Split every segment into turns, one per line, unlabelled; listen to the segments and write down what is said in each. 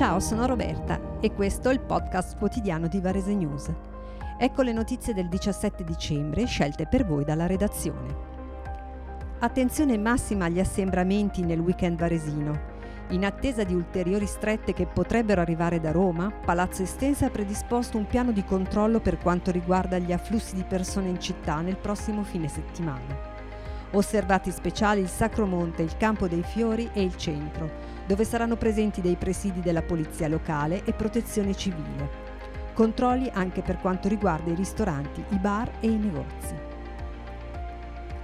Ciao, sono Roberta e questo è il podcast quotidiano di Varese News. Ecco le notizie del 17 dicembre scelte per voi dalla redazione. Attenzione massima agli assembramenti nel weekend varesino. In attesa di ulteriori strette che potrebbero arrivare da Roma, Palazzo Estense ha predisposto un piano di controllo per quanto riguarda gli afflussi di persone in città nel prossimo fine settimana. Osservati speciali il Sacromonte, il Campo dei Fiori e il centro, dove saranno presenti dei presidi della Polizia Locale e Protezione Civile. Controlli anche per quanto riguarda i ristoranti, i bar e i negozi.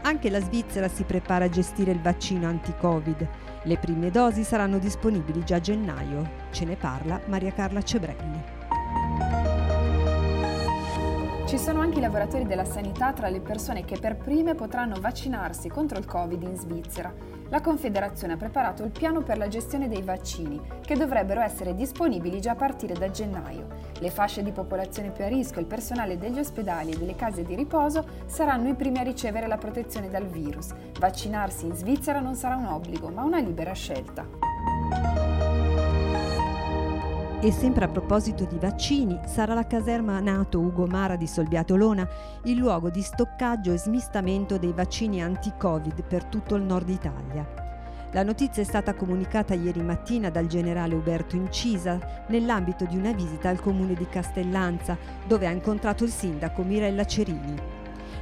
Anche la Svizzera si prepara a gestire il vaccino anti-Covid. Le prime dosi saranno disponibili già a gennaio. Ce ne parla Maria Carla Cebrelli.
Ci sono anche i lavoratori della sanità tra le persone che per prime potranno vaccinarsi contro il Covid in Svizzera. La Confederazione ha preparato il piano per la gestione dei vaccini, che dovrebbero essere disponibili già a partire da gennaio. Le fasce di popolazione più a rischio e il personale degli ospedali e delle case di riposo saranno i primi a ricevere la protezione dal virus. Vaccinarsi in Svizzera non sarà un obbligo, ma una libera scelta.
E sempre a proposito di vaccini, sarà la caserma NATO Ugo Mara di Solbiate Olona il luogo di stoccaggio e smistamento dei vaccini anti-Covid per tutto il nord Italia. La notizia è stata comunicata ieri mattina dal generale Uberto Incisa nell'ambito di una visita al comune di Castellanza, dove ha incontrato il sindaco Mirella Cerini.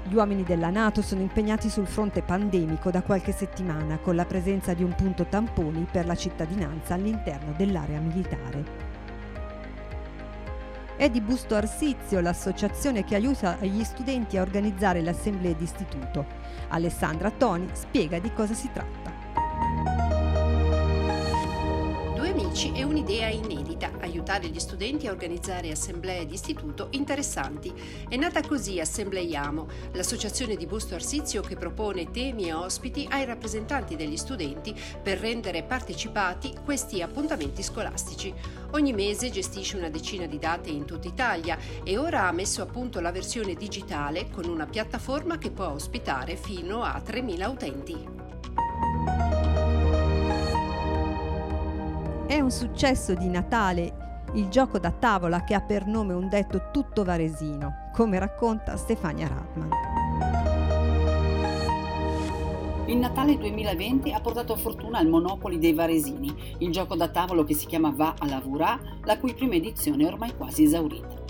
Gli uomini della Nato sono impegnati sul fronte pandemico da qualche settimana con la presenza di un punto tamponi per la cittadinanza all'interno dell'area militare. È di Busto Arsizio l'associazione che aiuta gli studenti a organizzare le assemblee d'istituto. Alessandra Toni spiega di cosa si tratta.
Amici e un'idea inedita, aiutare gli studenti a organizzare assemblee di istituto interessanti. È nata così Assembleiamo, l'associazione di Busto Arsizio che propone temi e ospiti ai rappresentanti degli studenti per rendere partecipati questi appuntamenti scolastici. Ogni mese gestisce una decina di date in tutta Italia e ora ha messo a punto la versione digitale con una piattaforma che può ospitare fino a 3.000 utenti.
È un successo di Natale il gioco da tavola che ha per nome un detto tutto varesino, come racconta Stefania Radman.
Il Natale 2020 ha portato fortuna al Monopoli dei Varesini, il gioco da tavolo che si chiama Va a Lavura, la cui prima edizione è ormai quasi esaurita.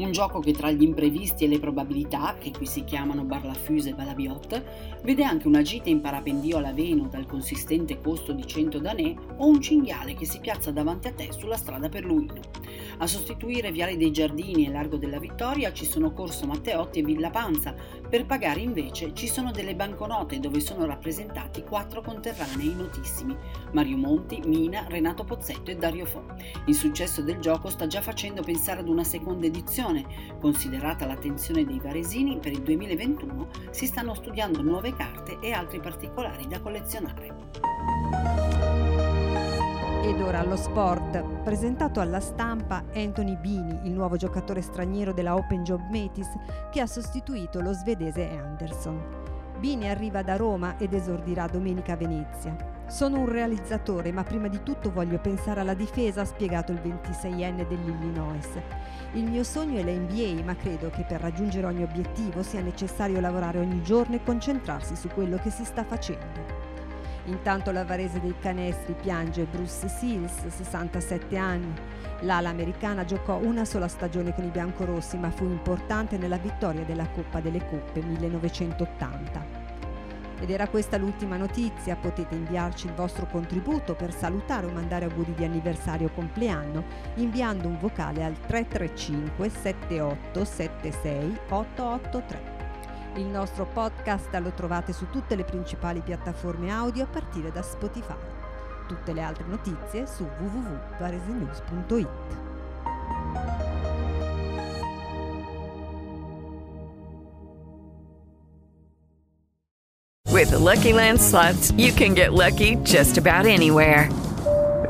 Un gioco che tra gli imprevisti e le probabilità, che qui si chiamano Barlafuse e Balabiot, vede anche una gita in parapendio alla Veno dal consistente costo di 100 danè o un cinghiale che si piazza davanti a te sulla strada per Luino. A sostituire Viale dei Giardini e Largo della Vittoria ci sono Corso Matteotti e Villa Panza, per pagare invece ci sono delle banconote dove sono rappresentati quattro conterranei notissimi, Mario Monti, Mina, Renato Pozzetto e Dario Fo. Il successo del gioco sta già facendo pensare ad una seconda edizione Considerata l'attenzione dei varesini, per il 2021 si stanno studiando nuove carte e altri particolari da collezionare.
Ed ora allo sport. Presentato alla stampa Anthony Bini, il nuovo giocatore straniero della Open Job Metis, che ha sostituito lo svedese Anderson. Bini arriva da Roma ed esordirà domenica a Venezia. Sono un realizzatore, ma prima di tutto voglio pensare alla difesa, ha spiegato il 26enne dell'Illinois. Il mio sogno è l'NBA, ma credo che per raggiungere ogni obiettivo sia necessario lavorare ogni giorno e concentrarsi su quello che si sta facendo. Intanto la Varese dei Canestri piange Bruce Seals, 67 anni. L'ala americana giocò una sola stagione con i biancorossi, ma fu importante nella vittoria della Coppa delle Coppe 1980. Ed era questa l'ultima notizia, potete inviarci il vostro contributo per salutare o mandare auguri di anniversario o compleanno inviando un vocale al 335 78 76 883. Il nostro podcast lo trovate su tutte le principali piattaforme audio a partire da Spotify. Tutte le altre notizie su www.varesenews.it.
With the Lucky Land slots, you can get lucky just about anywhere.